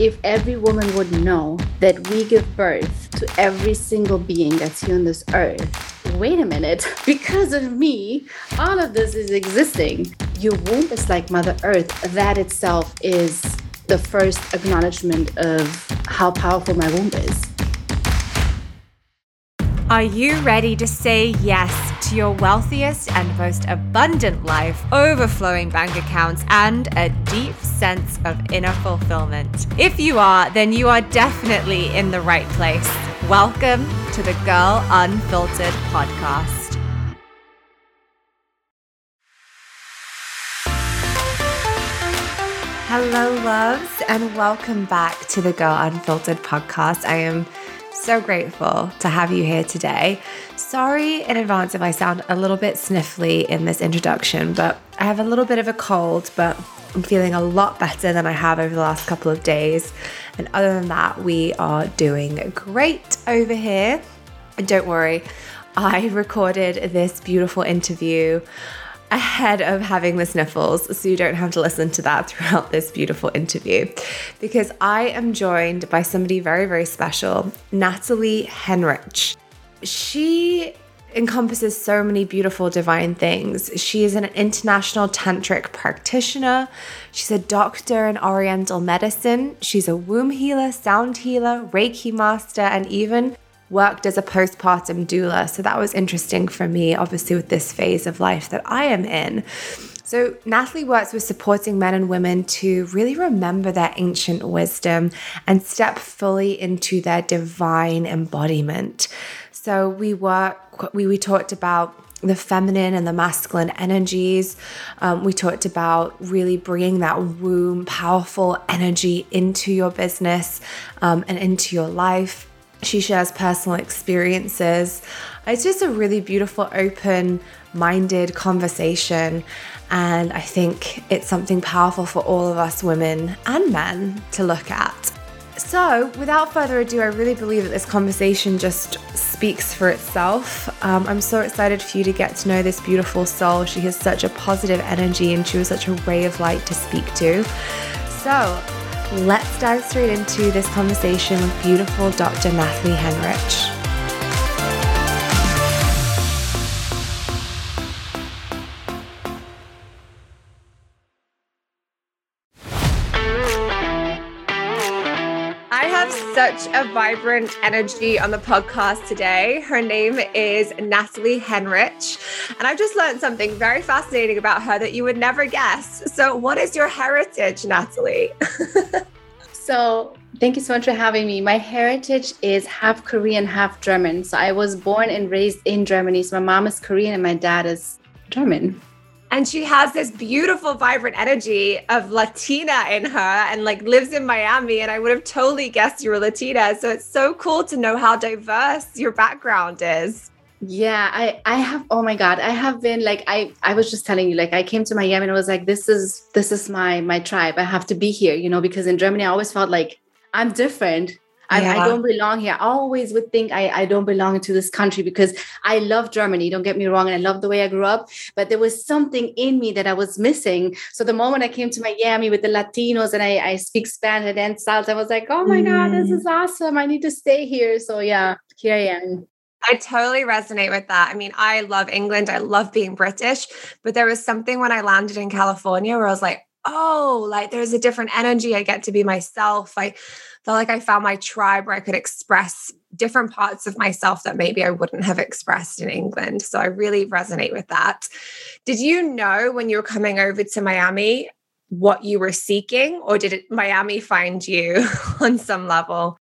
if every woman would know that we give birth to every single being that's here on this earth, wait a minute, because of me, all of this is existing. Your womb is like Mother Earth. That itself is the first acknowledgement of how powerful my womb is. Are you ready to say yes to your wealthiest and most abundant life, overflowing bank accounts, and a deep sense of inner fulfillment? If you are, then you are definitely in the right place. Welcome to the Girl Unfiltered podcast. Hello, loves, and welcome back to the Girl Unfiltered podcast. I am so grateful to have you here today. Sorry in advance if I sound a little bit sniffly in this introduction, but I have a little bit of a cold, but I'm feeling a lot better than I have over the last couple of days. And other than that, we are doing great over here. And don't worry, I recorded this beautiful interview ahead of having the sniffles so you don't have to listen to that throughout this beautiful interview because I am joined by somebody very, very special, Nathalie Henrich. She encompasses so many beautiful divine things. She is an international tantric practitioner. She's a doctor in oriental medicine. She's a womb healer, sound healer, Reiki master, and even worked as a postpartum doula. So that was interesting for me, obviously, with this phase of life that I am in. So, Nathalie works with supporting men and women to really remember their ancient wisdom and step fully into their divine embodiment. So, we work, we, we talked about the feminine and the masculine energies. Um, we talked about really bringing that womb, powerful energy into your business um, and into your life. She shares personal experiences. It's just a really beautiful, open minded conversation. And I think it's something powerful for all of us women and men to look at. So, without further ado, I really believe that this conversation just speaks for itself. Um, I'm so excited for you to get to know this beautiful soul. She has such a positive energy and she was such a ray of light to speak to. So, let's dive straight into this conversation with beautiful Dr. Nathalie Henrich. Such a vibrant energy on the podcast today. Her name is Nathalie Henrich, and I've just learned something very fascinating about her that you would never guess. So, what is your heritage, Nathalie? so, thank you so much for having me. My heritage is half Korean, half German. So, I was born and raised in Germany. So, my mom is Korean and my dad is German and she has this beautiful vibrant energy of latina in her and like lives in miami and i would have totally guessed you were latina. So it's so cool to know how diverse your background is. Yeah i i have oh my god i have been like i i was just telling you like i came to miami and i was like this is this is my my tribe. I have to be here you know because in germany i always felt like i'm different I, yeah. I, don't belong here. I always would think I, I don't belong to this country because I love Germany. Don't get me wrong. And I love the way I grew up, but there was something in me that I was missing. So the moment I came to Miami with the Latinos and I, I speak Spanish and salsa, I was like, oh my mm. God, this is mm. awesome. I need to stay here. So yeah, here I am. I totally resonate with that. I mean, I love England. I love being British, but there was something when I landed in California where I was like, oh, like there's a different energy. I get to be myself. I felt like I found my tribe where I could express different parts of myself that maybe I wouldn't have expressed in England. So I really resonate with that. Did you know when you were coming over to Miami what you were seeking, or did it, Miami find you on some level?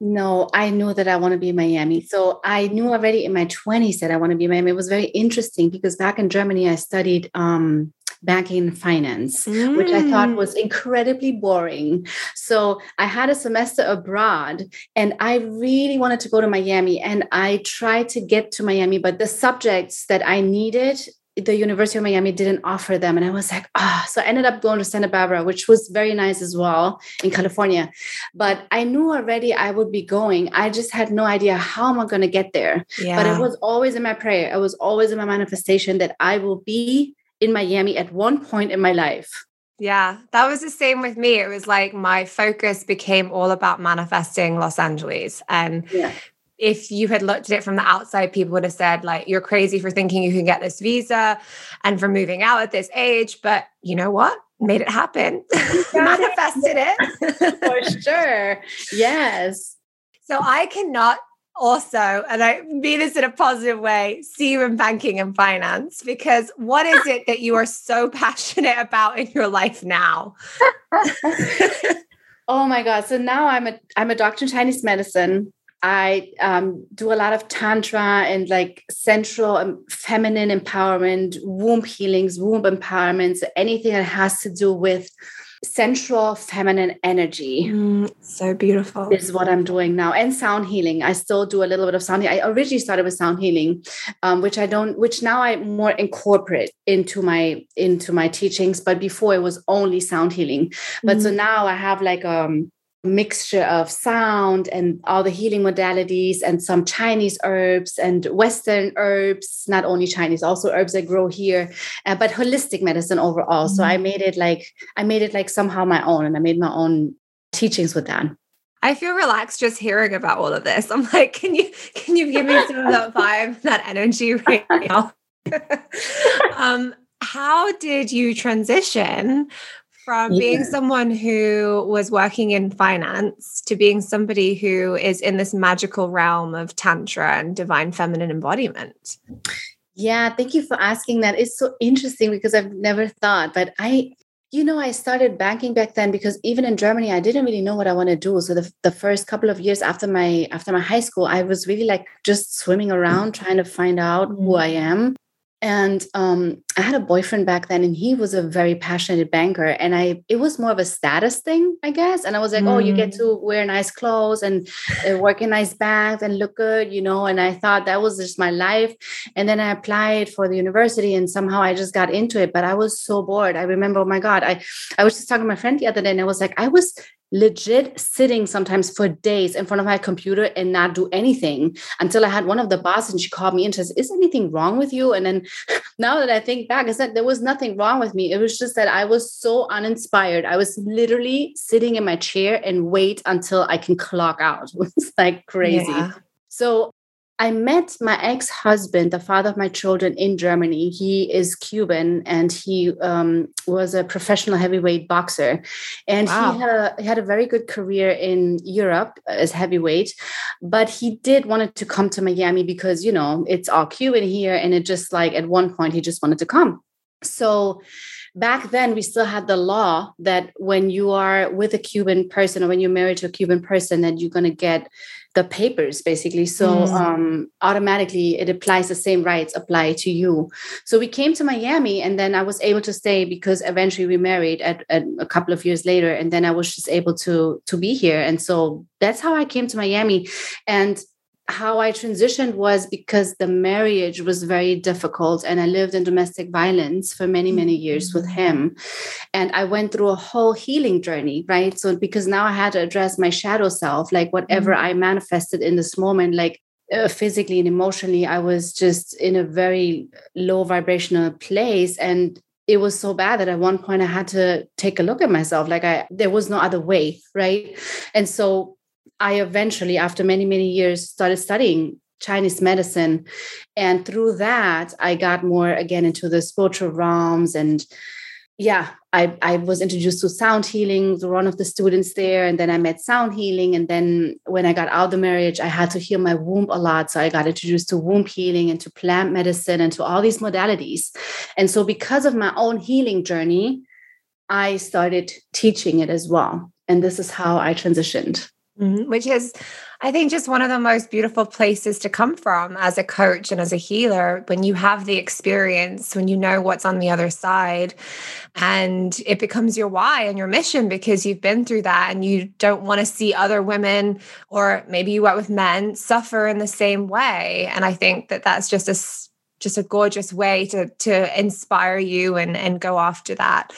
No, I knew that I want to be in Miami. So I knew already in my 20s that I want to be in Miami. It was very interesting because back in Germany, I studied um, banking and finance, mm. which I thought mm. was incredibly boring. So I had a semester abroad and I really wanted to go to Miami and I tried to get to Miami, but the subjects that I needed the University of Miami didn't offer them. And I was like, ah, oh. so I ended up going to Santa Barbara, which was very nice as well in California. But I knew already I would be going. I just had no idea how am I going to get there. Yeah. But it was always in my prayer. It was always in my manifestation that I will be in Miami at one point in my life. Yeah, that was the same with me. It was like my focus became all about manifesting Los Angeles. And yeah. if you had looked at it from the outside, people would have said, like, you're crazy for thinking you can get this visa and for moving out at this age. But you know what? Made it happen, manifested it. for sure. Yes. So I cannot also, and I mean this in a positive way, see you in banking and finance because what is it that you are so passionate about in your life now? oh my God. So now I'm a I'm a doctor in Chinese medicine. I um, do a lot of tantra and like central um, feminine empowerment, womb healings, womb empowerments, anything that has to do with central feminine energy. Mm, so beautiful. Is what I'm doing now. And sound healing. I still do a little bit of sound healing. I originally started with sound healing, um, which I don't, which now I more incorporate into my into my teachings. But before it was only sound healing. But mm. so now I have like um mixture of sound and all the healing modalities and some Chinese herbs and Western herbs, not only Chinese, also herbs that grow here, uh, but holistic medicine overall. Mm-hmm. So I mm-hmm. made it like, I made it like somehow my own and I made my own teachings with that. I feel relaxed just hearing about all of this. I'm like, can you can you give me some of that vibe, that energy right now? um, how did you transition from yeah. being someone who was working in finance to being somebody who is in this magical realm of tantra and divine feminine embodiment yeah thank you for asking that it's so interesting because i've never thought but i you know i started banking back then because even in germany i didn't really know what i want to do so the, the first couple of years after my after my high school i was really like just swimming around trying to find out who mm-hmm. i am and um, i had a boyfriend back then and he was a very passionate banker and i it was more of a status thing i guess and i was like mm. oh you get mm. to wear nice clothes and uh, work in nice bags and look good you know and i thought that was just my life and then i applied for the university and somehow i just got into it but i was so bored i remember oh my god i i was just talking to my friend the other day and i was like i was legit sitting sometimes for days in front of my computer and not do anything until I had one of the bosses and she called me and says, Is anything wrong with you? And then now that I think back, I said there was nothing wrong with me. It was just that I was so uninspired. I was literally sitting in my chair and wait until I can clock out. It was like crazy. Yeah. So I met my ex husband, the father of my children, in Germany. He is Cuban and he um, was a professional heavyweight boxer. And wow. he, had a, he had a very good career in Europe as heavyweight. But he did wanted to come to Miami because, you know, it's all Cuban here. And it just like at one point, he just wanted to come. So back then we still had the law that when you are with a cuban person or when you're married to a cuban person that you're going to get the papers basically. So mm. um, automatically it applies the same rights apply to you. So we came to miami and then i was able to stay because eventually we married at, at, a couple of years later and then i was just able to to be here. And so that's how i came to miami. And how I transitioned was because the marriage was very difficult and I lived in domestic violence for many, many years with mm-hmm. him. And I went through a whole healing journey, right? So, because now I had to address my shadow self, like whatever mm-hmm. I manifested in this moment, like uh, physically and emotionally, I was just in a very low vibrational place. And it was so bad that at one point I had to take a look at myself. Like I, there was no other way, right? And so I eventually, after many, many years, started studying Chinese medicine. And through that, I got more again into the spiritual realms. And yeah, I, I was introduced to sound healing through one of the students there. And then I met sound healing. And then when I got out of the marriage, I had to heal my womb a lot. So I got introduced to womb healing and to plant medicine and to all these modalities. And so, because of my own healing journey, I started teaching it as well. And this is how I transitioned. Mm-hmm. Which is, I think, just one of the most beautiful places to come from as a coach and as a healer when you have the experience, when you know what's on the other side, and it becomes your why and your mission because you've been through that and you don't want to see other women or maybe you work with men suffer in the same way. And I think that that's just a just a gorgeous way to to inspire you and and go after that.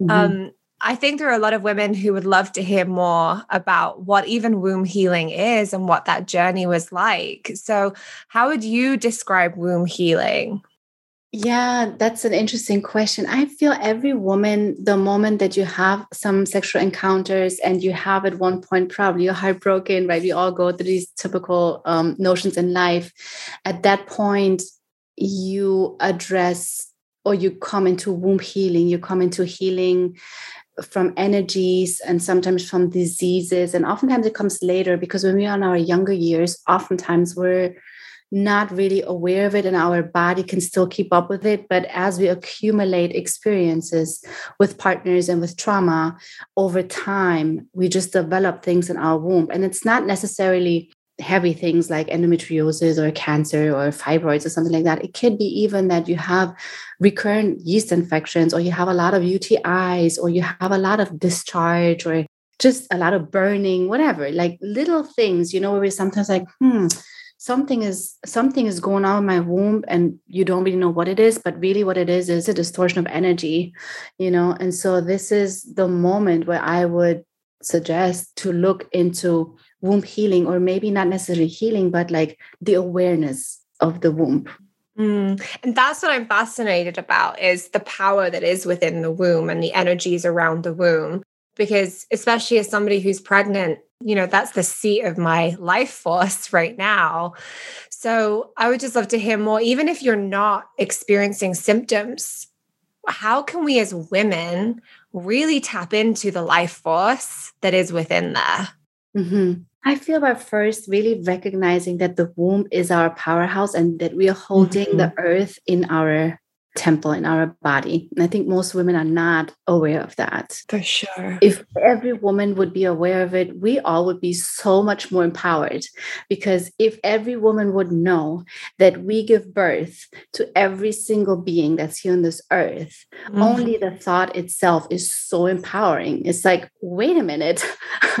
Mm-hmm. Um, I think there are a lot of women who would love to hear more about what even womb healing is and what that journey was like. So, how would you describe womb healing? Yeah, that's an interesting question. I feel every woman, the moment that you have some sexual encounters and you have at one point probably you're heartbroken, right? We all go through these typical um, notions in life. At that point, you address or you come into womb healing, you come into healing from energies and sometimes from diseases. And oftentimes it comes later because when we are in our younger years, oftentimes we're not really aware of it and our body can still keep up with it. But as we accumulate experiences with partners and with trauma over time, we just develop things in our womb. And it's not necessarily heavy things like endometriosis or cancer or fibroids or something like that. It could be even that you have recurrent yeast infections or you have a lot of UTIs or you have a lot of discharge or just a lot of burning, whatever, like little things, you know, where we're sometimes like, hmm, something is something is going on in my womb and you don't really know what it is but really what it is is a distortion of energy you know and so this is the moment where i would suggest to look into womb healing or maybe not necessarily healing but like the awareness of the womb Mm. And that's what I'm fascinated about is the power that is within the womb and the energies around the womb. Because especially as somebody who's pregnant, you know, that's the seat of my life force right now. So I would just love to hear more, even if you're not experiencing symptoms, how can we as women really tap into the life force that is within there? Mm-hmm. I feel by first really recognizing that the womb is our powerhouse and that we are holding mm-hmm. the earth in our temple in our body. And I think most women are not aware of that. For sure. If every woman would be aware of it, we all would be so much more empowered. Because if every woman would know that we give birth to every single being that's here on this earth, mm-hmm. only the thought itself is so empowering. It's like, wait a minute,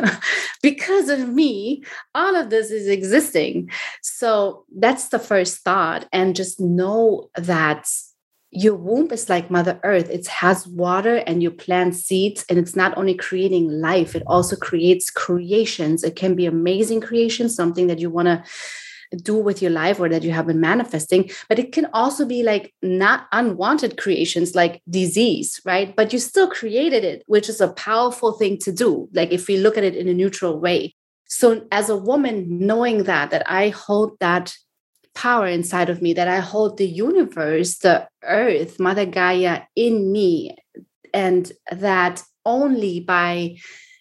because of me, all of this is existing. So that's the first thought. And just know that your womb is like mother earth. It has water and you plant seeds and it's not only creating life it also creates creations. It can be amazing creations something that you want to do with your life or that you have been manifesting but it can also be like not unwanted creations like disease right? But you still created it which is a powerful thing to do like if we look at it in a neutral way. So as a woman knowing that that i hold that power inside of me that I hold the universe, the earth, Mother Gaia in me, and that only by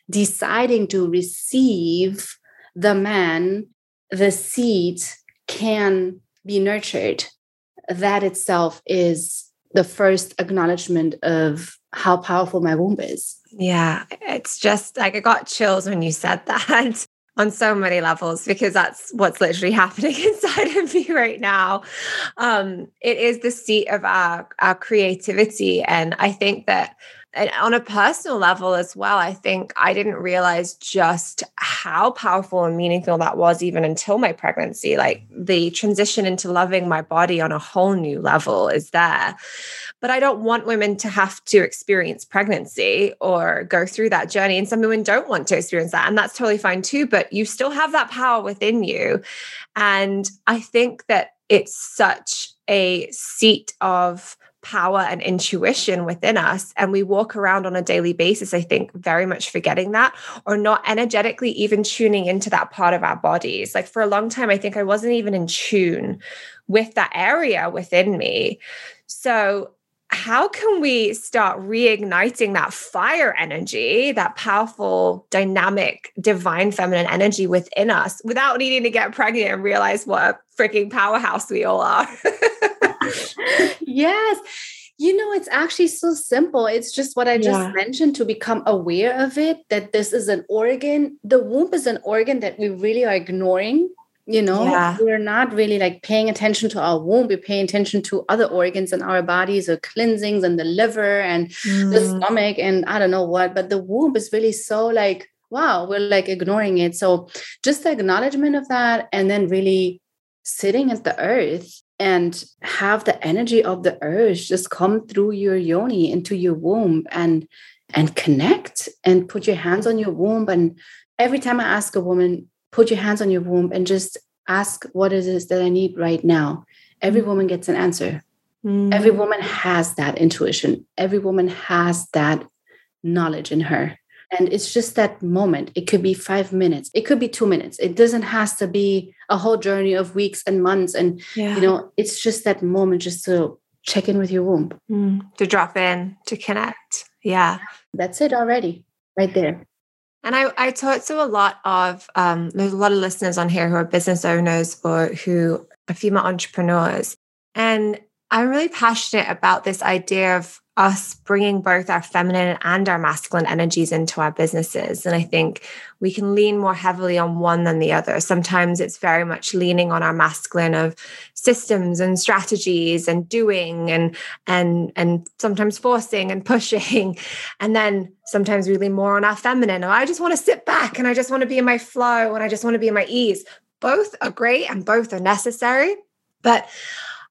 deciding to receive the man, the seed can be nurtured. That itself is the first acknowledgement of how powerful my womb is. Yeah, it's just like I got chills when you said that on so many levels because that's what's literally happening inside of me right now. Um, it is the seat of our, our creativity. And I think that and on a personal level as well, I think I didn't realize just how powerful and meaningful that was even until my pregnancy. Like the transition into loving my body on a whole new level is there. But I don't want women to have to experience pregnancy or go through that journey. And some women don't want to experience that. And that's totally fine too. But you still have that power within you. And I think that it's such a seat of power and intuition within us. And we walk around on a daily basis, I think, very much forgetting that or not energetically even tuning into that part of our bodies. Like for a long time, I think I wasn't even in tune with that area within me. So, how can we start reigniting that fire energy, that powerful, dynamic, divine feminine energy within us without needing to get pregnant and realize what a freaking powerhouse we all are? yes. You know, it's actually so simple. It's just what I just yeah. mentioned to become aware of it that this is an organ. The womb is an organ that we really are ignoring. You know, yeah. we're not really like paying attention to our womb. We're paying attention to other organs in our bodies, the cleansings and the liver and mm. the stomach and I don't know what. But the womb is really so like, wow, we're like ignoring it. So just the acknowledgement of that and then really sitting at the earth and have the energy of the earth just come through your yoni into your womb and and connect and put your hands on your womb and every time i ask a woman put your hands on your womb and just ask what it is that i need right now every mm. woman gets an answer Mm. Every woman has that intuition. Every woman has that knowledge in her. And it's just that moment. It could be five minutes. It could be two minutes. It doesn't has to be a whole journey of weeks and months. And yeah. you know, it's just that moment just to check in with your womb. Mm. To drop in, to connect. Yeah. That's it already, right there. And I, I talk to a lot of, um, there's a lot of listeners on here who are business owners or who are female entrepreneurs. And I'm really passionate about this idea of us bringing both our feminine and our masculine energies into our businesses. And I think we can lean more heavily on one than the other. Sometimes it's very much leaning on our masculine of systems and strategies and doing and and and sometimes forcing and pushing. And then sometimes we lean more on our feminine. Or I just want to sit back and I just want to be in my flow and I just want to be in my ease. Both are great and both are necessary. But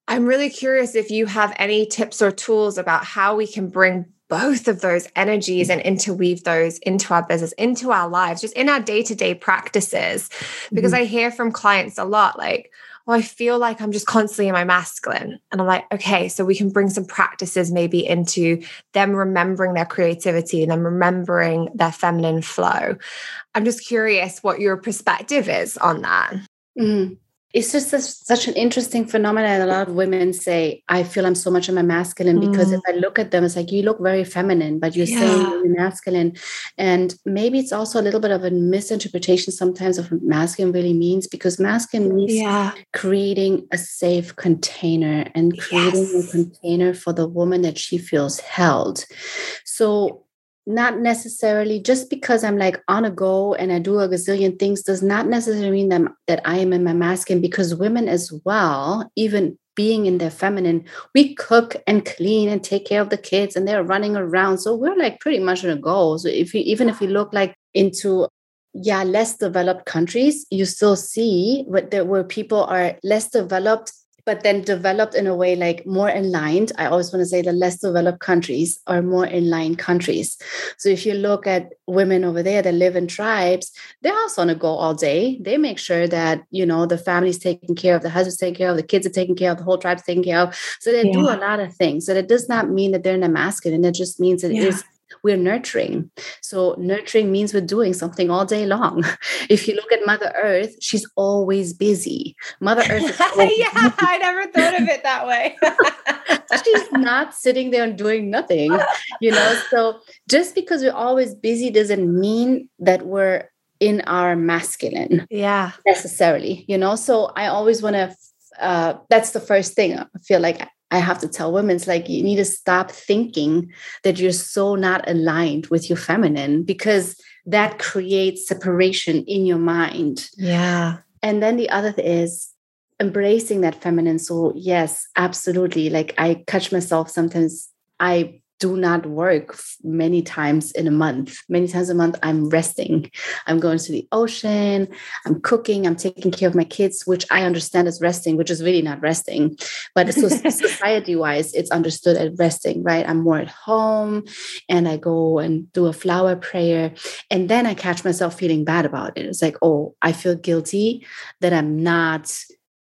I'm really curious if you have any tips or tools about how we can bring both of those energies and interweave those into our business, into our lives, just in our day to day practices. Because mm-hmm. I hear from clients a lot like, oh, I feel like I'm just constantly in my masculine. And I'm like, okay, so we can bring some practices maybe into them remembering their creativity and them remembering their feminine flow. I'm just curious what your perspective is on that. Mm it's just a, such an interesting phenomenon. A lot of women say, I feel I'm so much of my masculine because mm. if I look at them, it's like, you look very feminine, but you're yeah. saying you're masculine. And maybe it's also a little bit of a misinterpretation sometimes of what masculine really means because masculine means yeah. creating a safe container and creating yes. a container for the woman that she feels held. So not necessarily just because I'm like on a go and I do a gazillion things does not necessarily mean that, that I am in my masculine because women as well, even being in their feminine, we cook and clean and take care of the kids and they're running around. So we're like pretty much on a go. So if you even if you look like into yeah, less developed countries, you still see what there where people are less developed but then developed in a way like more aligned. I always want to say the less developed countries are more in line countries. So if you look at women over there that live in tribes, they're also on a go all day. They make sure that, you know, the family's taken care of, the husband's taken care of, the kids are taken care of, the whole tribe's taken care of. So they yeah. do a lot of things. So that does not mean that they're in a masculine. It just means it yeah. is we're nurturing. So nurturing means we're doing something all day long. If you look at Mother Earth, she's always busy. Mother Earth yeah, I never thought of it that way. she's not sitting there and doing nothing, you know. So just because we're always busy doesn't mean that we're in our masculine. Yeah. Necessarily, you know. So I always want to uh, that's the first thing I feel like I have to tell women it's like you need to stop thinking that you're so not aligned with your feminine because that creates separation in your mind. Yeah. And then the other is embracing that feminine soul. Yes, absolutely. Like I catch myself sometimes I do not work many times in a month. Many times a month, I'm resting. I'm going to the ocean. I'm cooking. I'm taking care of my kids, which I understand as resting, which is really not resting. But so society wise, it's understood as resting, right? I'm more at home and I go and do a flower prayer. And then I catch myself feeling bad about it. It's like, oh, I feel guilty that I'm not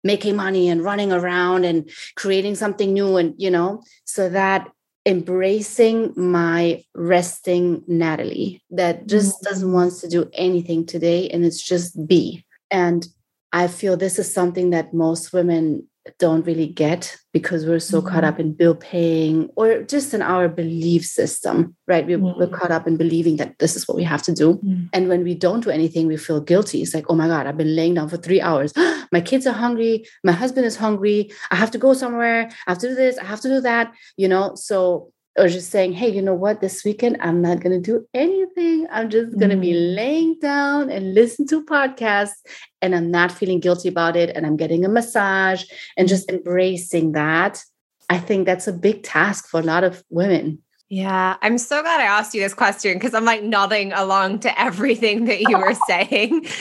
making money and running around and creating something new and you know so that embracing my resting Nathalie that just mm-hmm. doesn't want to do anything today and it's just be. And I feel this is something that most women don't really get because we're so mm-hmm. caught up in bill paying or just in our belief system, right? We're, mm-hmm. we're, caught up in believing that this is what we have to do. Mm-hmm. And when we don't do anything, we feel guilty. It's like, oh my God, I've been laying down for three hours. my kids are hungry. My husband is hungry. I have to go somewhere. I have to do this. I have to do that, you know? So or just saying, hey, you know what, this weekend I'm not going to do anything. I'm just going to be mm. laying down and listen to podcasts and I'm not feeling guilty about it. And I'm getting a massage and just embracing that. I think that's a big task for a lot of women. Yeah, I'm so glad I asked you this question because I'm like nodding along to everything that you were saying. it's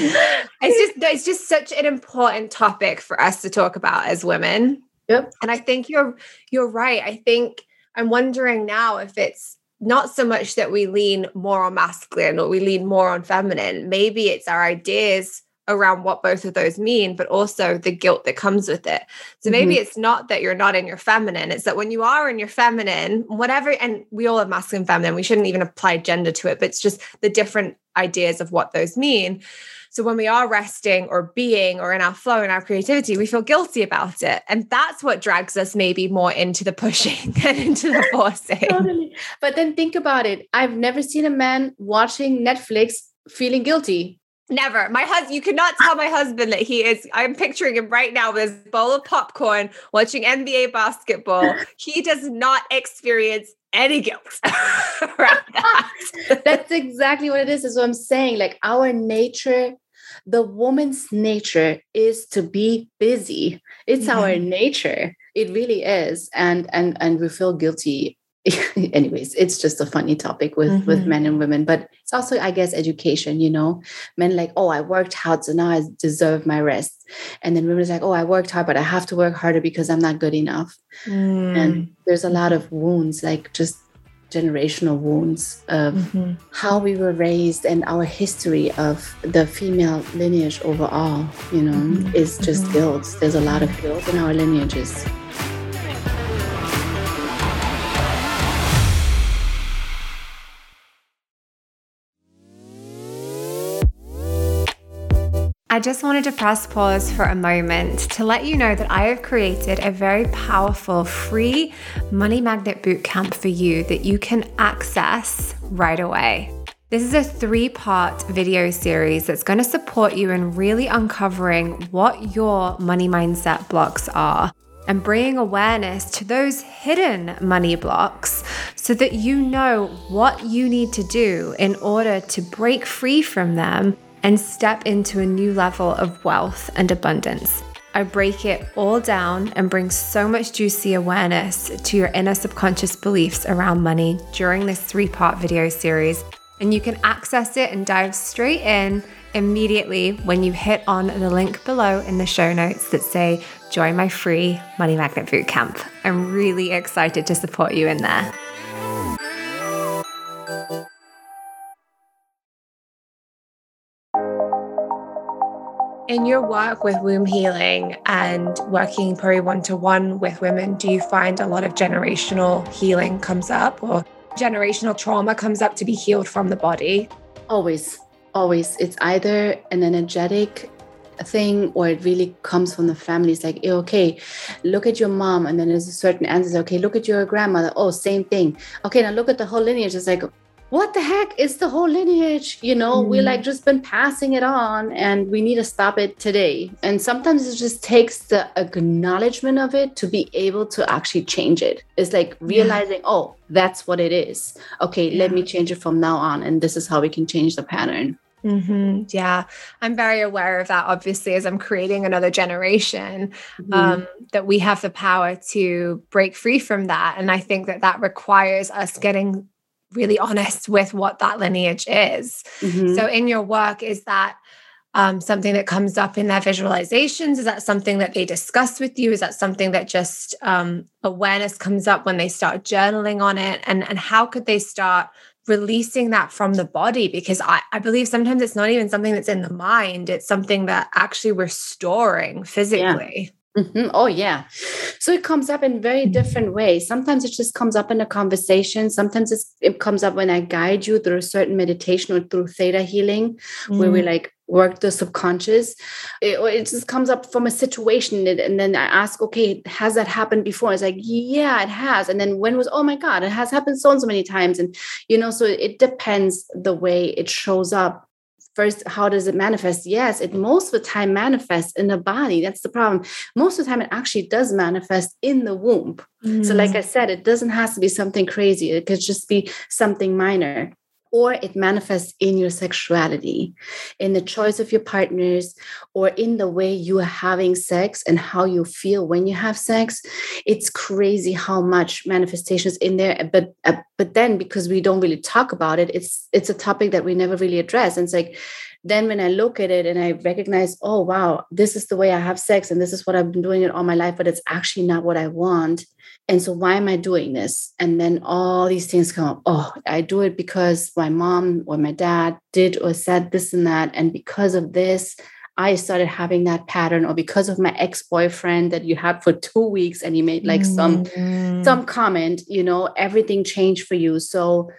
just it's just such an important topic for us to talk about as women. Yep. And I think you're you're right. I think I'm wondering now if it's not so much that we lean more on masculine or we lean more on feminine. Maybe it's our ideas around what both of those mean, but also the guilt that comes with it. So maybe mm-hmm. it's not that you're not in your feminine, it's that when you are in your feminine, whatever, and we all have masculine, feminine, we shouldn't even apply gender to it, but it's just the different ideas of what those mean. So when we are resting or being or in our flow and our creativity, we feel guilty about it. And that's what drags us maybe more into the pushing and into the forcing. totally. But then think about it. I've never seen a man watching Netflix feeling guilty. Never. My husband, you cannot tell my husband that he is. I'm picturing him right now with his bowl of popcorn watching NBA basketball. he does not experience any guilt that. That's exactly what it is. Is what I'm saying. Like our nature, the woman's nature is to be busy. It's mm-hmm. our nature. It really is. And and and we feel guilty anyways it's just a funny topic with mm-hmm. with men and women but it's also i guess education you know men like oh i worked hard so now i deserve my rest and then women's like oh i worked hard but i have to work harder because i'm not good enough mm. and there's a lot of wounds like just generational wounds of mm-hmm. how we were raised and our history of the female lineage overall you know mm-hmm. is just mm-hmm. guilt there's a lot of guilt in our lineages I just wanted to press pause for a moment to let you know that I have created a very powerful free money magnet bootcamp for you that you can access right away. This is a three part video series that's going to support you in really uncovering what your money mindset blocks are and bringing awareness to those hidden money blocks so that you know what you need to do in order to break free from them and step into a new level of wealth and abundance. I break it all down and bring so much juicy awareness to your inner subconscious beliefs around money during this three part video series. And you can access it and dive straight in immediately when you hit on the link below in the show notes that say, Join my free Money Magnet Bootcamp. I'm really excited to support you in there. In your work with womb healing and working probably one to one with women, do you find a lot of generational healing comes up or generational trauma comes up to be healed from the body? Always, always. It's either an energetic thing or it really comes from the family. It's like, okay, look at your mom. And then there's a certain answer. Okay, look at your grandmother. Oh, same thing. Okay, now look at the whole lineage. It's like, what the heck is the whole lineage you know mm. we like just been passing it on and we need to stop it today and sometimes it just takes the acknowledgement of it to be able to actually change it it's like realizing yeah. oh that's what it is okay yeah. let me change it from now on and this is how we can change the pattern Mm-hmm. Yeah, I'm very aware of that. Obviously, as I'm creating another generation, mm-hmm. um, that we have the power to break free from that, and I think that that requires us getting really honest with what that lineage is. Mm-hmm. So, in your work, is that um, something that comes up in their visualizations? Is that something that they discuss with you? Is that something that just um, awareness comes up when they start journaling on it? And, and how could they start releasing that from the body? Because I, I believe sometimes it's not even something that's in the mind, it's something that actually we're storing physically. Yeah. Mm-hmm. Oh, yeah. So it comes up in very different ways. Sometimes it just comes up in a conversation. Sometimes it comes up when I guide you through a certain meditation or through theta healing, mm. where we mm. like work the subconscious. It, it just comes up from a situation. And then I ask, okay, has that happened before? It's like, yeah, it has. And then when was, oh my God, it has happened so and so many times. And, you know, so it depends the way it shows up first how does it manifest? Yes it most of the time manifests in the body. That's the problem. Most of the time it actually does manifest in the womb. Mm. so like i said it doesn't have to be something crazy. It could just be something minor or it manifests in your sexuality, in the choice of your partners, or in the way you are having sex and how you feel when you have sex. It's crazy how much manifestations in there. But uh, but then because we don't really talk about it, it's it's a topic that we never really address. And it's like then when I look at it and I recognize, oh wow, this is the way I have sex, and this is what I've been doing it all my life, but it's actually not what I want and so, why am I doing this? And then all these things come up. Oh, I do it because my mom or my dad did or said this and that. And because of this, I started having that pattern, or because of my ex boyfriend that you had for two weeks and he made like some Mm. some comment, you know, everything changed for you. So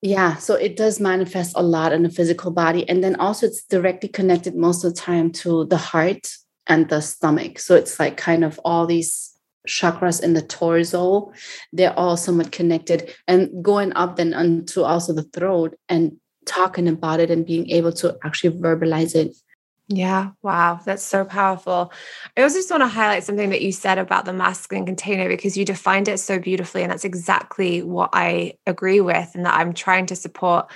yeah, so it does manifest a lot in the physical body. And then also it's directly connected most of the time to the heart and the stomach. So it's like kind of all these chakras in the torso, they're all somewhat connected. And going up then onto also the throat and talking about it and being able to actually verbalize it Yeah, wow, that's so powerful. I also just want to highlight something that you said about the masculine container because you defined it so beautifully. And that's exactly what I agree with, and that I'm trying to support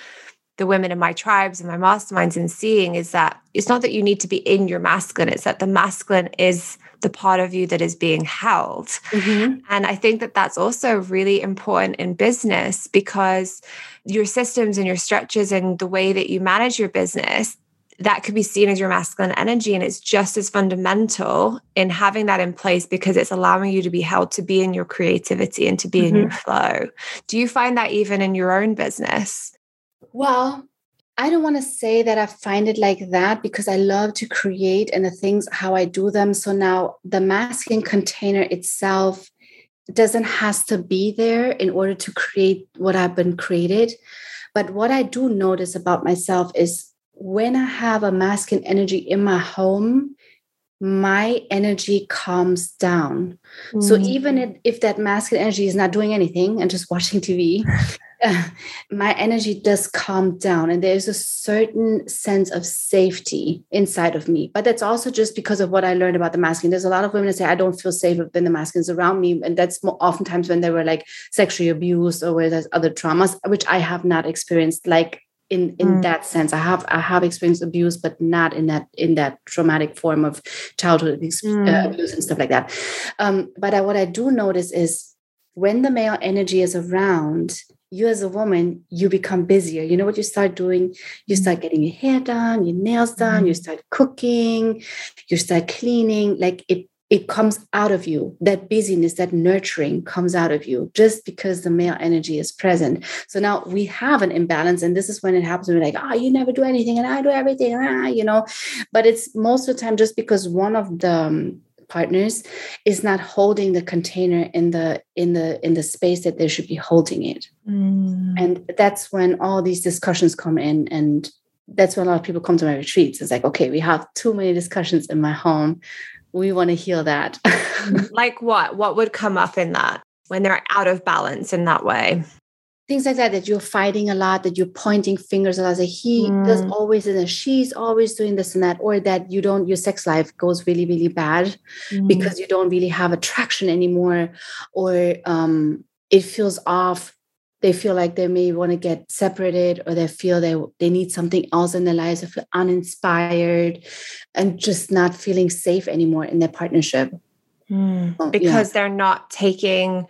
the women in my tribes and my masterminds in seeing is that it's not that you need to be in your masculine, it's that the masculine is the part of you that is being held. Mm-hmm. And I think that that's also really important in business because your systems and your structures and the way that you manage your business that could be seen as your masculine energy. And it's just as fundamental in having that in place because it's allowing you to be held to be in your creativity and to be in your flow. Do you find that even in your own business? Well, I don't want to say that I find it like that because I love to create and the things how I do them. So now the masking container itself doesn't has to be there in order to create what I've been created. But what I do notice about myself is when I have a masking energy in my home, my energy calms down. Mm. So even if, if that masculine energy is not doing anything and just watching TV, uh, my energy does calm down and there's a certain sense of safety inside of me but that's also just because of what i learned about the masculine there's a lot of women that say i don't feel safe when the masculines around me and that's more oftentimes when they were like sexually abused or where there's other traumas which i have not experienced like in in mm. that sense i have i have experienced abuse but not in that in that traumatic form of childhood mm. uh, abuse and stuff like that um, but I, what i do notice is when the male energy is around you as a woman you become busier you know what you start doing you start getting your hair done your nails done mm-hmm. you start cooking you start cleaning like it it comes out of you. That busyness that nurturing comes out of you just because the male energy is present. So now we have an imbalance and this is when it happens we're like oh you never do anything and i do everything ah, you know. But it's most of the time just because one of the um, partners is not holding the container in the in the in the space that they should be holding it. Mm. and that's when all these discussions come in and that's when a lot of people come to my retreats. It's like okay we have too many discussions in my home we want to heal that like what what would come up in that when they're out of balance in that way things like that that you're fighting a lot that you're pointing fingers a lot like he mm. does always and she's always doing this and that or that you don't your sex life goes really really bad mm. because you don't really have attraction anymore or um it feels off they feel like they may want to get separated or they feel they they need something else in their lives they feel uninspired and just not feeling safe anymore in their partnership mm. so, because yeah. they're not taking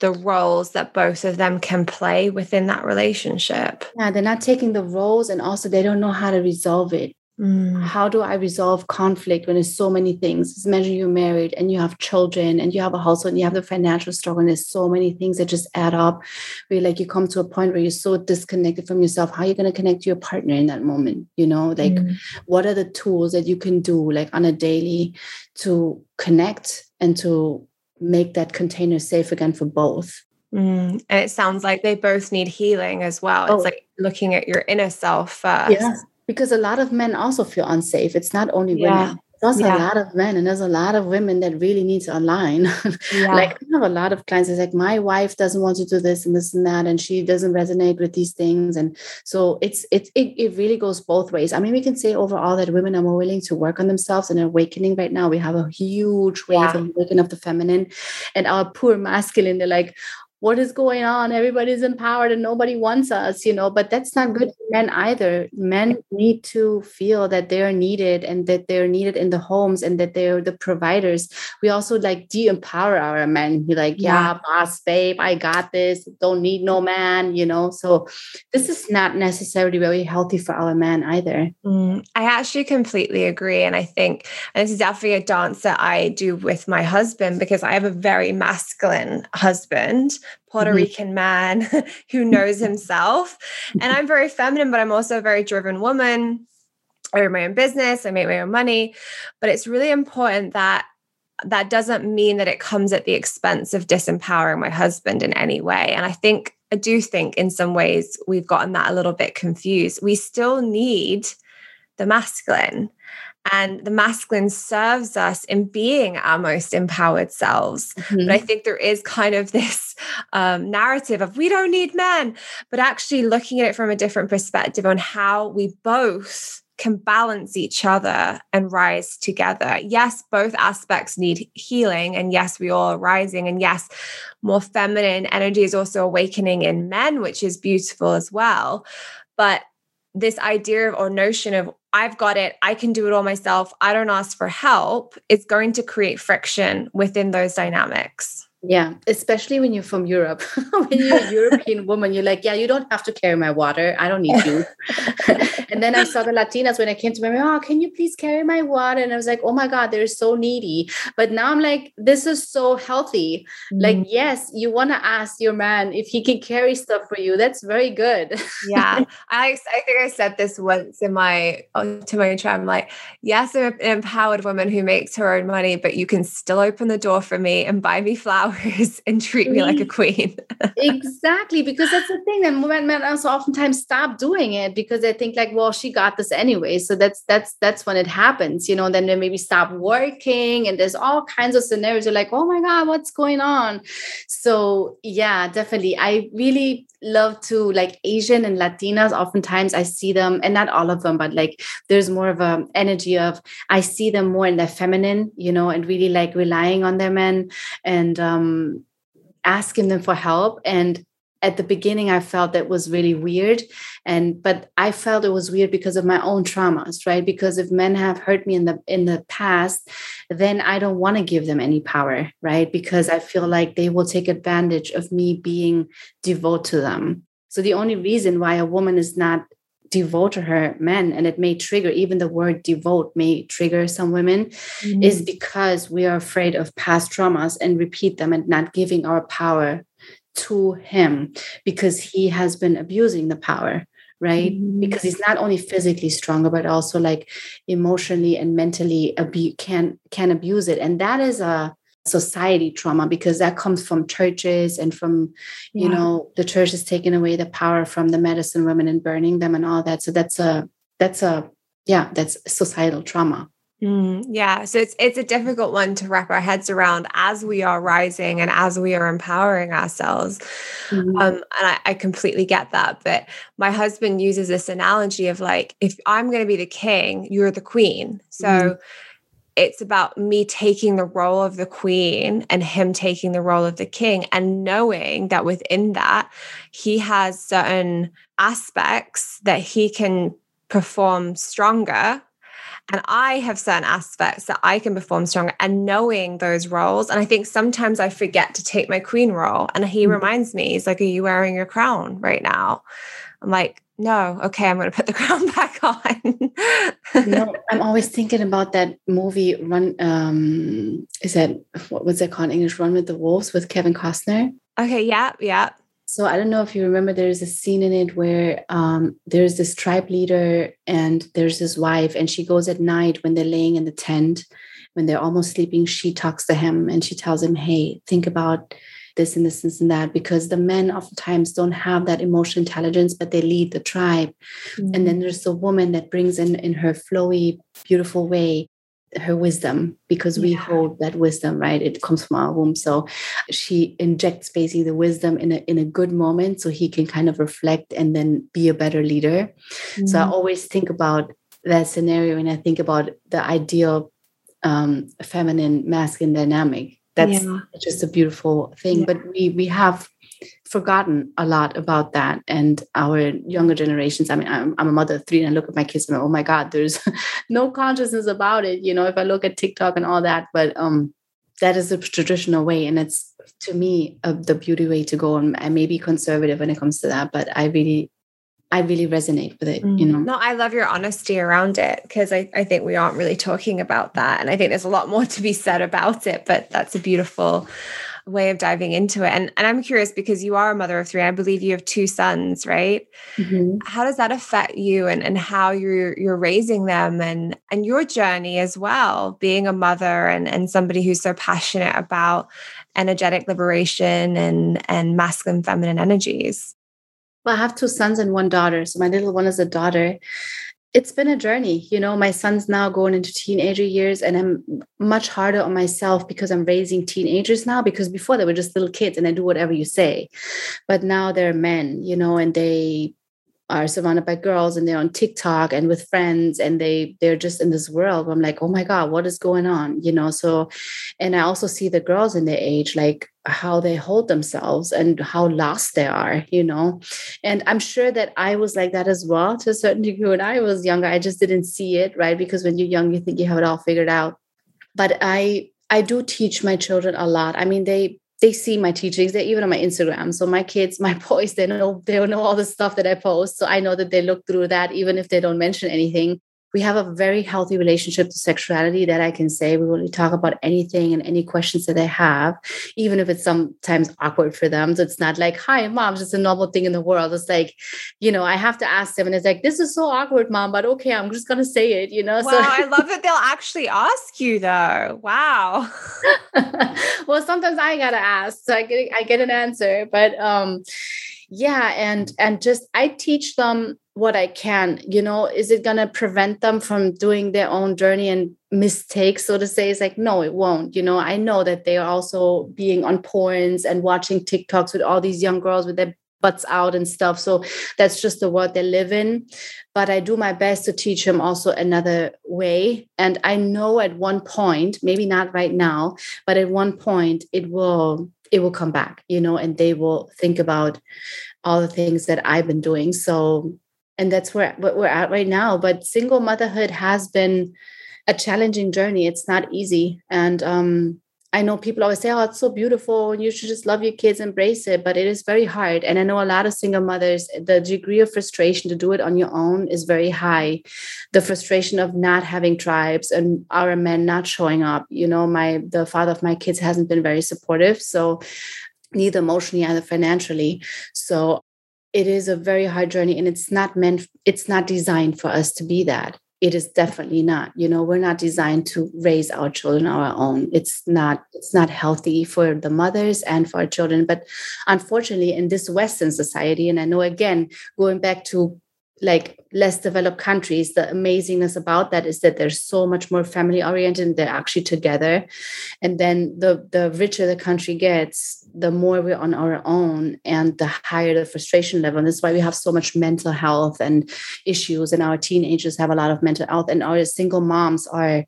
the roles that both of them can play within that relationship. Yeah, they're not taking the roles and also they don't know how to resolve it. Mm. How do I resolve conflict when there's so many things? Imagine you're married and you have children and you have a household and you have the financial struggle and there's so many things that just add up. Where like you come to a point where you're so disconnected from yourself. How are you going to connect to your partner in that moment? You know, like mm. what are the tools that you can do like on a daily to connect and to make that container safe again for both. Mm. And it sounds like they both need healing as well. Oh. It's like looking at your inner self first. Yeah, because a lot of men also feel unsafe. It's not only yeah. women. There's yeah. a lot of men and there's a lot of women that really need to align. Yeah. like I have a lot of clients. It's like my wife doesn't want to do this and this and that, and she doesn't resonate with these things. And so it's it's it, it really goes both ways. I mean, we can say overall that women are more willing to work on themselves and awakening right now. We have a huge wave yeah. of awakening of the feminine, and our poor masculine. They're like, what is going on? Everybody's empowered and nobody wants us you know but that's not good for men either. Men need to feel that they're needed and that they're needed in the homes and that they're the providers. We also like de-empower our men. Be like yeah, yeah boss babe i got this. Don't need no man you know? So this is not necessarily very healthy for our men either. Mm, i actually completely agree and i think and this is definitely a dance that i do with my husband because i have a very masculine husband Puerto mm-hmm. Rican man who knows himself. And I'm very feminine, but I'm also a very driven woman. I own my own business, I make my own money, but it's really important that that doesn't mean that it comes at the expense of disempowering my husband in any way. And I think, I do think in some ways we've gotten that a little bit confused. We still need the masculine. And the masculine serves us in being our most empowered selves. Mm-hmm. But I think there is kind of this um, narrative of we don't need men, but actually looking at it from a different perspective on how we both can balance each other and rise together. Yes, both aspects need healing. And yes, we all are rising. And yes, more feminine energy is also awakening in men, which is beautiful as well. But this idea or notion of, I've got it, I can do it all myself, I don't ask for help, is going to create friction within those dynamics. Yeah, especially when you're from Europe. when you're a European woman, you're like, yeah, you don't have to carry my water. I don't need you. and then I saw the Latinas when I came to my, oh, can you please carry my water? And I was like, oh my God, they're so needy. But now I'm like, this is so healthy. Mm-hmm. Like, yes, you want to ask your man if he can carry stuff for you. That's very good. yeah. I, I think I said this once in my, oh, to my intro. I'm like, yes, I'm an empowered woman who makes her own money, but you can still open the door for me and buy me flowers flowers and treat me like a queen. exactly, because that's the thing. And women, men also oftentimes stop doing it because they think like, well, she got this anyway. So that's that's that's when it happens, you know. Then they maybe stop working, and there's all kinds of scenarios. You're like, oh my god, what's going on? So yeah, definitely. I really love to like Asian and Latinas. Oftentimes I see them, and not all of them, but like there's more of a energy of I see them more in their feminine, you know, and really like relying on their men and um Um, asking them for help. And at the beginning i felt that was really weird. And but i felt it was weird because of my own traumas right? Because if men have hurt me in the in the past then i don't want to give them any power right? Because i feel like they will take advantage of me being devoted to them. So the only reason why a woman is not devote to her men and it may trigger even the word devote may trigger some women mm-hmm. is because we are afraid of past traumas and repeat them and not giving our power to him because he has been abusing the power right mm-hmm. because he's not only physically stronger but also like emotionally and mentally abu- can can abuse it and that is a society trauma because that comes from churches and from yeah. you know the church is taking away the power from the medicine women and burning them and all that so that's a that's a yeah that's societal trauma Mm, yeah, so it's it's a difficult one to wrap our heads around as we are rising and as we are empowering ourselves. Mm-hmm. Um, and I, I completely get that. But my husband uses this analogy of like, if I'm going to be the king, you're the queen. So mm-hmm. It's about me taking the role of the queen and him taking the role of the king, and knowing that within that he has certain aspects that he can perform stronger and I have certain aspects that I can perform stronger and knowing those roles. And I think sometimes I forget to take my queen role. And he mm-hmm. reminds me, he's like, Are you wearing your crown right now? I'm like, no, okay, I'm going to put the crown back on. no, I'm always thinking about that movie. Run, um, is that what was it called in English? Run with the Wolves with Kevin Costner. Okay, yeah, yeah. So I don't know if you remember, there's a scene in it where um, there's this tribe leader and there's his wife, and she goes at night when they're laying in the tent, when they're almost sleeping. She talks to him and she tells him, "Hey, think about this and this, this and that," because the men oftentimes don't have that emotional intelligence, but they lead the tribe. Mm-hmm. And then mm. there's the woman that brings in in her flowy, beautiful way her wisdom because we yeah. hold that wisdom right it comes from our womb so she injects basically the wisdom in a in a good moment so he can kind of reflect and then be a better leader mm-hmm. so i mm-hmm. always think about that scenario and i think about the ideal um, feminine masculine dynamic that's yeah. just a beautiful thing yeah. but we we have forgotten a lot about that and our younger generations i mean I'm, I'm, a mother of three and i look at my kids and I'm, oh my god there's no consciousness about it you know if i look at tiktok and all that but um that is the traditional way and it's to me uh, the beauty way to go and i may be conservative when it comes to that but i really I really resonate with it, you mm. know. No, I love your honesty around it because I, I think we aren't really talking about that. And I think there's a lot more to be said about it, but that's a beautiful way of diving into it. And, and I'm curious because you are a mother of three. I believe you have two sons, right? Mm-hmm. How does that affect you and, and how you're you're raising them and and your journey as well, being a mother and, and somebody who's so passionate about energetic liberation and and masculine feminine energies? Well, I have two sons and one daughter. So my little one is a daughter it's been a journey. You know, my son's now going into teenager years, and I'm much harder on myself because I'm raising teenagers now. Because before they were just little kids and I do whatever you say. But now they're men, you know, and they are surrounded by girls and they're on TikTok and with friends and they they're just in this world I'm like, oh my God, what is going on? You know, so and I also see the girls in their age, like how they hold themselves and how lost they are, you know. And I'm sure that I was like that as well to a certain degree when I was younger. I just didn't see it, right? Because when you're young, you think you have it all figured out. But I I do teach my children a lot. I mean, they they see my teachings they're even on my instagram. So my kids my boys they know they know all the stuff that i post. So i know that they look through that even if they don't mention anything we have a very healthy relationship to sexuality that I can say we really talk about anything and any questions that they have, even if it's sometimes awkward for them. So it's not like, hi, mom, it's just a normal thing in the world. It's like, you know, I have to ask them and it's like, this is so awkward, mom, but okay, I'm just gonna say it, you know. Wow, so I love that they'll actually ask you though. Wow. well, sometimes I gotta ask. So I get I get an answer. But um yeah, and and just I teach them what I can. You know, is it going to prevent them from doing their own journey and mistakes, so to say? It's like, no, it won't. You know, I know that they are also being on porns and watching TikToks with all these young girls with their butts out and stuff. So that's just the world they live in. But I do my best to teach them also another way. And I know at one point, maybe not right now, but at one point it will it will come back, you know, and they will think about all the things that I've been doing. So and that's where what we're at right now. But single motherhood has been a challenging journey. It's not easy. And um, i know people always say oh it's so beautiful and you should just love your kids embrace it but it is very hard and i know a lot of single mothers the degree of frustration to do it on your own is very high. The frustration of not having tribes and our men not showing up you know my the father of my kids hasn't been very supportive so neither emotionally either financially. So it is a very hard journey and it's not meant it's not designed for us to be that it is definitely not. You know we're not designed to raise our children our own. It's not it's not healthy for the mothers and for our children. But unfortunately in this western society and i know again going back to like less developed countries the amazingness about that is that they're so much more family oriented and they're actually together. And then the the richer the country gets the more we're on our own and the higher the frustration level. And that's why we have so much mental health and issues and our teenagers have a lot of mental health and our single moms are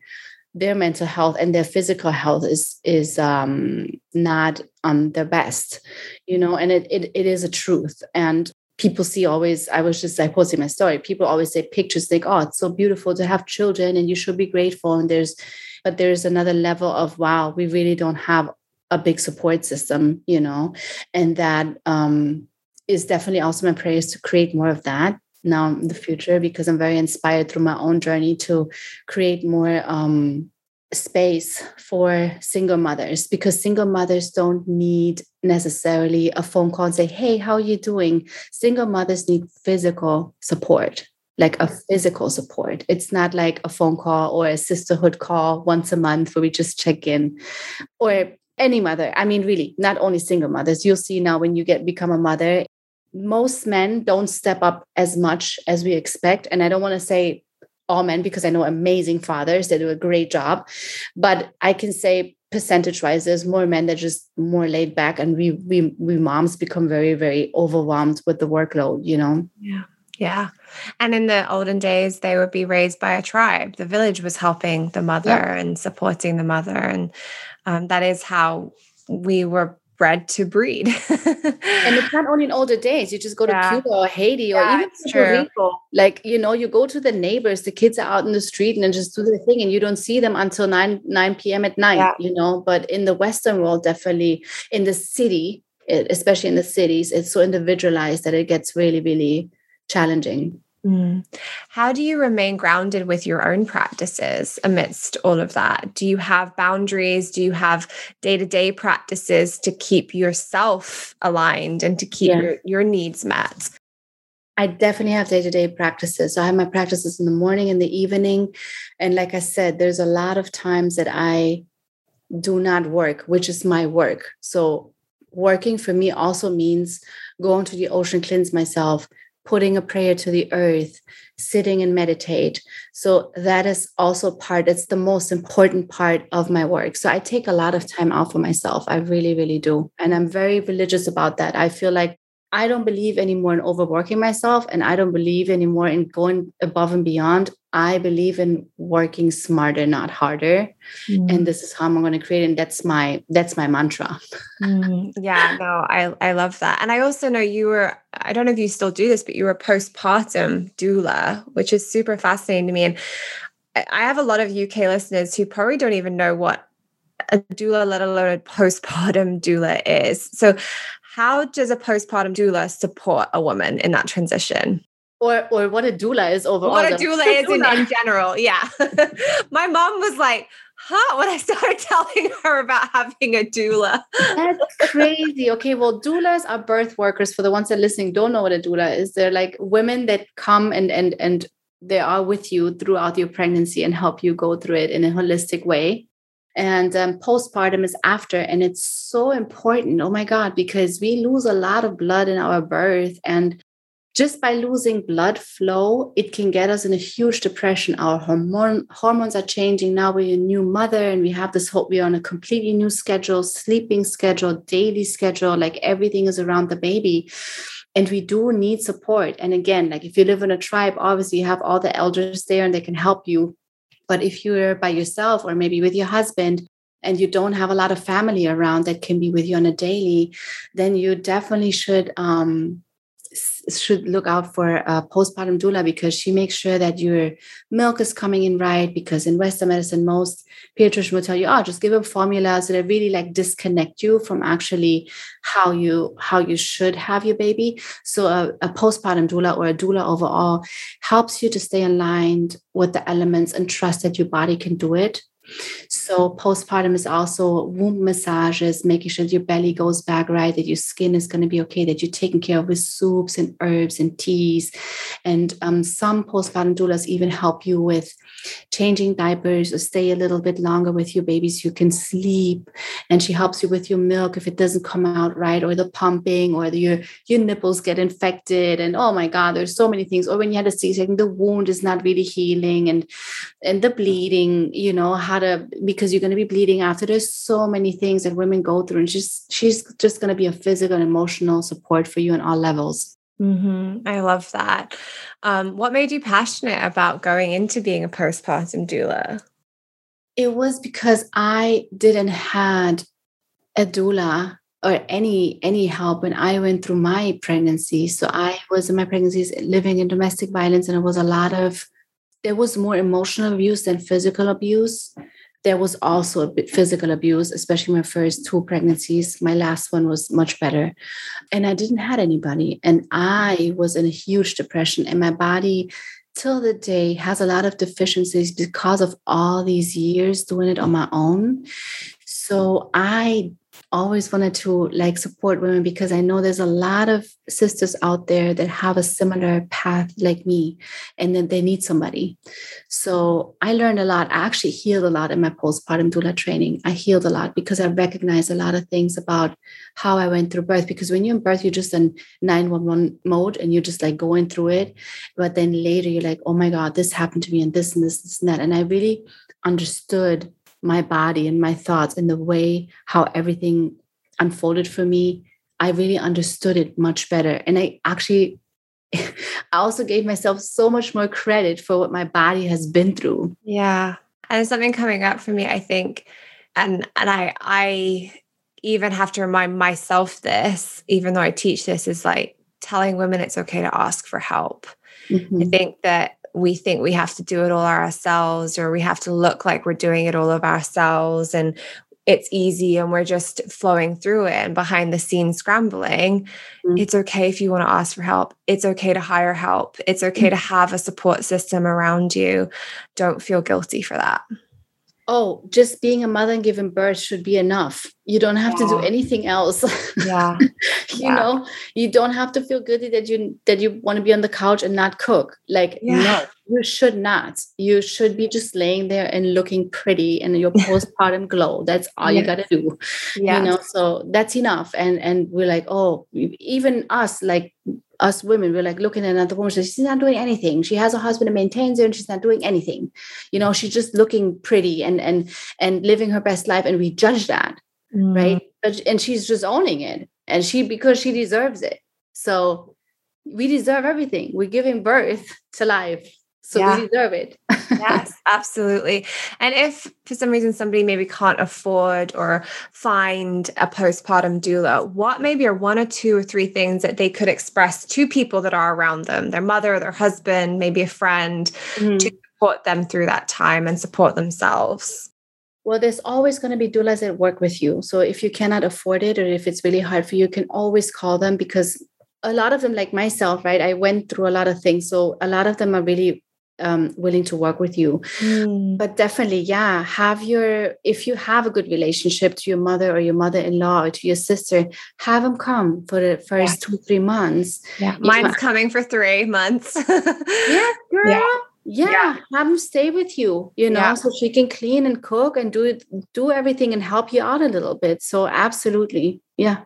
their mental health and their physical health is is um not on their best you know? And it, it it is a truth. And people see always i was just like posting my story. People always say pictures like oh it's so beautiful to have children and you should be grateful. And there's but there's another level of wow we really don't have a big support system you know? And that um, is definitely also my prayers to create more of that now in the future because i'm very inspired through my own journey to create more um, space for single mothers because single mothers don't need necessarily a phone call and say hey how are you doing? Single mothers need physical support like a physical support. It's not like a phone call or a sisterhood call once a month where we just check in or any mother. I mean really not only single mothers. You'll see now when you get become a mother most men don't step up as much as we expect. And i don't want to say all men because I know amazing fathers that do a great job. But I can say percentage wise, there's more men that just more laid back and we we we moms become very, very overwhelmed with the workload, you know? Yeah. Yeah. And in the olden days, they would be raised by a tribe. The village was helping the mother and supporting the mother. And um, that is how we were bred to breed. and it's not only in older days. You just go to. Cuba or Haiti yeah, or even Puerto Rico. Like, you know, you go to the neighbors, the kids are out in the street and then just do the thing and you don't see them until 9, 9 p.m. at night, yeah. you know. But in the Western world, definitely in the city, especially in the cities, it's so individualized that it gets really, really challenging. Mm. How do you remain grounded with your own practices amidst all of that? Do you have boundaries? Do you have day to day practices to keep yourself aligned and to keep yeah. your, your needs met? I definitely have day to day practices. So I have my practices in the morning and the evening. And like I said, there's a lot of times that I do not work, which is my work. So working for me also means going to the ocean, cleanse myself, putting a prayer to the earth, sitting and meditate. So that is also part, it's the most important part of my work. So I take a lot of time out for myself. I really, really do. And I'm very religious about that. I feel like I don't believe anymore in overworking myself and I don't believe anymore in going above and beyond. I believe in working smarter, not harder. Mm. And this is how I'm going to create. And that's my, that's my mantra. mm. Yeah, no, I, I love that. And I also know you were, I don't know if you still do this, but you were a postpartum doula, which is super fascinating to me. And I have a lot of UK listeners who probably don't even know what a doula, let alone a postpartum doula is. So, how does a postpartum doula support a woman in that transition? Or, or what a doula is overall. What a doula is doula. In, in general. Yeah. My mom was like, huh, when I started telling her about having a doula. That's crazy. Okay, well, doulas are birth workers. For the ones that are listening, don't know what a doula is. They're like women that come and and and they are with you throughout your pregnancy and help you go through it in a holistic way and um, postpartum is after and it's so important oh my god because we lose a lot of blood in our birth and just by losing blood flow it can get us in a huge depression. Our hormone hormones are changing. Now we're a new mother and we have this hope we're on a completely new schedule sleeping schedule daily schedule like everything is around the baby. And we do need support. And again like if you live in a tribe obviously you have all the elders there and they can help you but if you're by yourself or maybe with your husband and you don't have a lot of family around that can be with you on a daily, then you definitely should um, should look out for a postpartum doula because she makes sure that your milk is coming in right. Because in Western medicine, most pediatrician will tell you, "Oh, just give them formulas that really like disconnect you from actually how you how you should have your baby." So a, a postpartum doula or a doula overall helps you to stay aligned with the elements and trust that your body can do it so postpartum is also womb massages, making sure that your belly goes back right, that your skin is going to be okay, that you're taken care of with soups and herbs and teas. And um, some postpartum doulas even help you with changing diapers or stay a little bit longer with your babies. You can sleep, and she helps you with your milk if it doesn't come out right, or the pumping, or the, your your nipples get infected. And oh my God, there's so many things. Or when you had a C-section, the wound is not really healing, and and the bleeding. You know how to because you're going to be bleeding after. There's so many things that women go through, and she's she's just going to be a physical and emotional support for you on all levels. Mm-hmm. I love that. Um, what made you passionate about going into being a postpartum doula? It was because I didn't had a doula or any any help when I went through my pregnancy. So I was in my pregnancies living in domestic violence, and it was a lot of there was more emotional abuse than physical abuse there was also a bit physical abuse, especially my first two pregnancies. My last one was much better. And I didn't have anybody. And I was in a huge depression. And my body, till the day, has a lot of deficiencies because of all these years doing it on my own. So I always wanted to like support women because I know there's a lot of sisters out there that have a similar path like me and then they need somebody. So I learned a lot. I actually healed a lot in my postpartum doula training. I healed a lot because I recognized a lot of things about how I went through birth. Because when you're in birth, you're just in 911 mode and you're just like going through it. But then later you're like, oh my God, this happened to me and this and this, this and that. And I really understood my body and my thoughts and the way how everything unfolded for me, I really understood it much better. And I actually, I also gave myself so much more credit for what my body has been through. Yeah. And something coming up for me, I think, and and I I even have to remind myself this, even though I teach this, is like telling women it's okay to ask for help. Mm-hmm. I think that we think we have to do it all ourselves or we have to look like we're doing it all of ourselves and it's easy and we're just flowing through it and behind the scenes scrambling, mm-hmm. it's okay if you want to ask for help. It's okay to hire help. It's okay mm-hmm. to have a support system around you. Don't feel guilty for that oh, just being a mother and giving birth should be enough. You don't have yeah. to do anything else. Yeah. you yeah. know, you don't have to feel guilty that you that you want to be on the couch and not cook. Like, yeah. no, you should not. You should be just laying there and looking pretty and your postpartum glow. That's all you gotta do. Yeah. You know, so that's enough. And and we're like, oh, even us, like us women, we're like looking at another woman, she's not doing anything. She has a husband and maintains her, and she's not doing anything. You know, she's just looking pretty and and and living her best life, and we judge that, mm. right? But and she's just owning it, and she because she deserves it. So we deserve everything. We're giving birth to life. So yeah. we deserve it. yes, absolutely. And if for some reason somebody maybe can't afford or find a postpartum doula, what maybe are one or two or three things that they could express to people that are around them, their mother, their husband, maybe a friend, mm-hmm. to support them through that time and support themselves? Well, there's always going to be doulas that work with you. So if you cannot afford it or if it's really hard for you, you can always call them because a lot of them, like myself, right? I went through a lot of things. So a lot of them are really um, willing to work with you. Mm. But definitely, yeah, have your, if you have a good relationship to your mother or your mother in law or to your sister, have them come for the first yeah. two, three months. Yeah. Mine's coming for three months. yeah, girl. Yeah. Yeah, yeah, have them stay with you, you know, yeah. so she can clean and cook and do it, do everything and help you out a little bit. So absolutely. Yeah.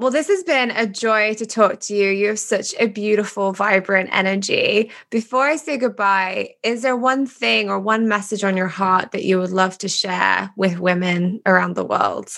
Well, this has been a joy to talk to you. You have such a beautiful, vibrant energy. Before I say goodbye, is there one thing or one message on your heart that you would love to share with women around the world?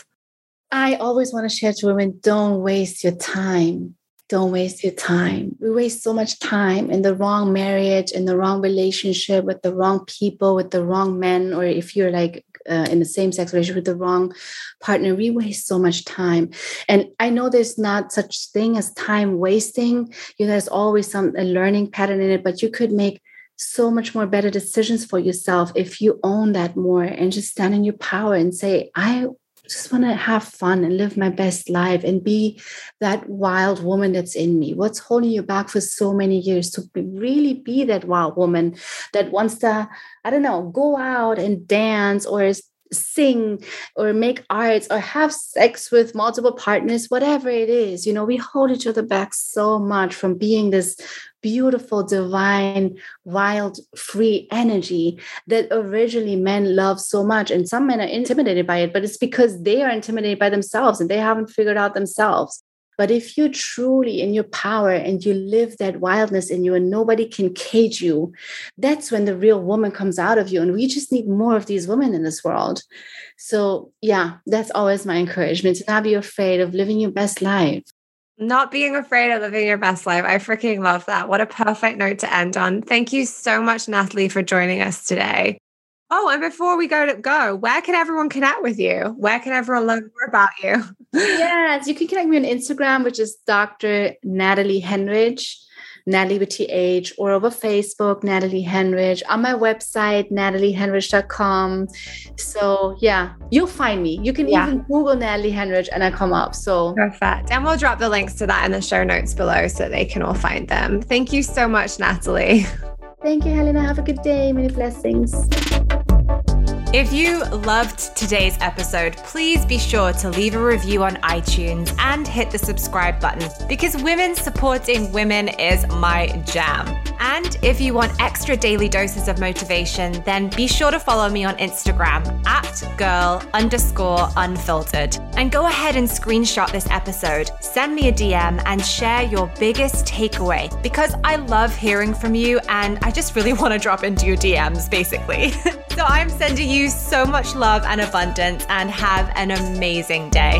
I always want to share to women don't waste your time. Don't waste your time. We waste so much time in the wrong marriage, in the wrong relationship, with the wrong people, with the wrong men, or if you're like uh, in the same sex relationship with the wrong partner we waste so much time. And i know there's not such thing as time wasting. You know, there's always some a learning pattern in it but you could make so much more better decisions for yourself if you own that more and just stand in your power and say i just want to have fun and live my best life and be that wild woman that's in me. What's holding you back for so many years to be, really be that wild woman that wants to, I don't know, go out and dance or sing or make arts or have sex with multiple partners, whatever it is. You know, we hold each other back so much from being this beautiful, divine, wild, free energy that originally men love so much. And some men are intimidated by it, but it's because they are intimidated by themselves and they haven't figured out themselves. But if you're truly in your power and you live that wildness in you and nobody can cage you, that's when the real woman comes out of you. And we just need more of these women in this world. So, yeah, that's always my encouragement to not be afraid of living your best life. Not being afraid of living your best life. I freaking love that. What a perfect note to end on. Thank you so much, Nathalie, for joining us today. Oh, and before we go to go, where can everyone connect with you? Where can everyone learn more about you? yes, you can connect me on Instagram, which is Dr. Nathalie Henrich. Nathalie with TH, or over Facebook, Nathalie Henrich, on my website, nathaliehenrich.com. So, yeah, you'll find me. You can yeah. even Google Nathalie Henrich and I come up. So, perfect. And we'll drop the links to that in the show notes below so they can all find them. Thank you so much, Nathalie. Thank you, Helena. Have a good day. Many blessings. If you loved today's episode, please be sure to leave a review on iTunes and hit the subscribe button because women supporting women is my jam. And if you want extra daily doses of motivation, then be sure to follow me on Instagram at girl underscore unfiltered. And go ahead and screenshot this episode, send me a DM, and share your biggest takeaway because I love hearing from you and I just really want to drop into your DMs basically. so I'm sending you so much love and abundance and have an amazing day.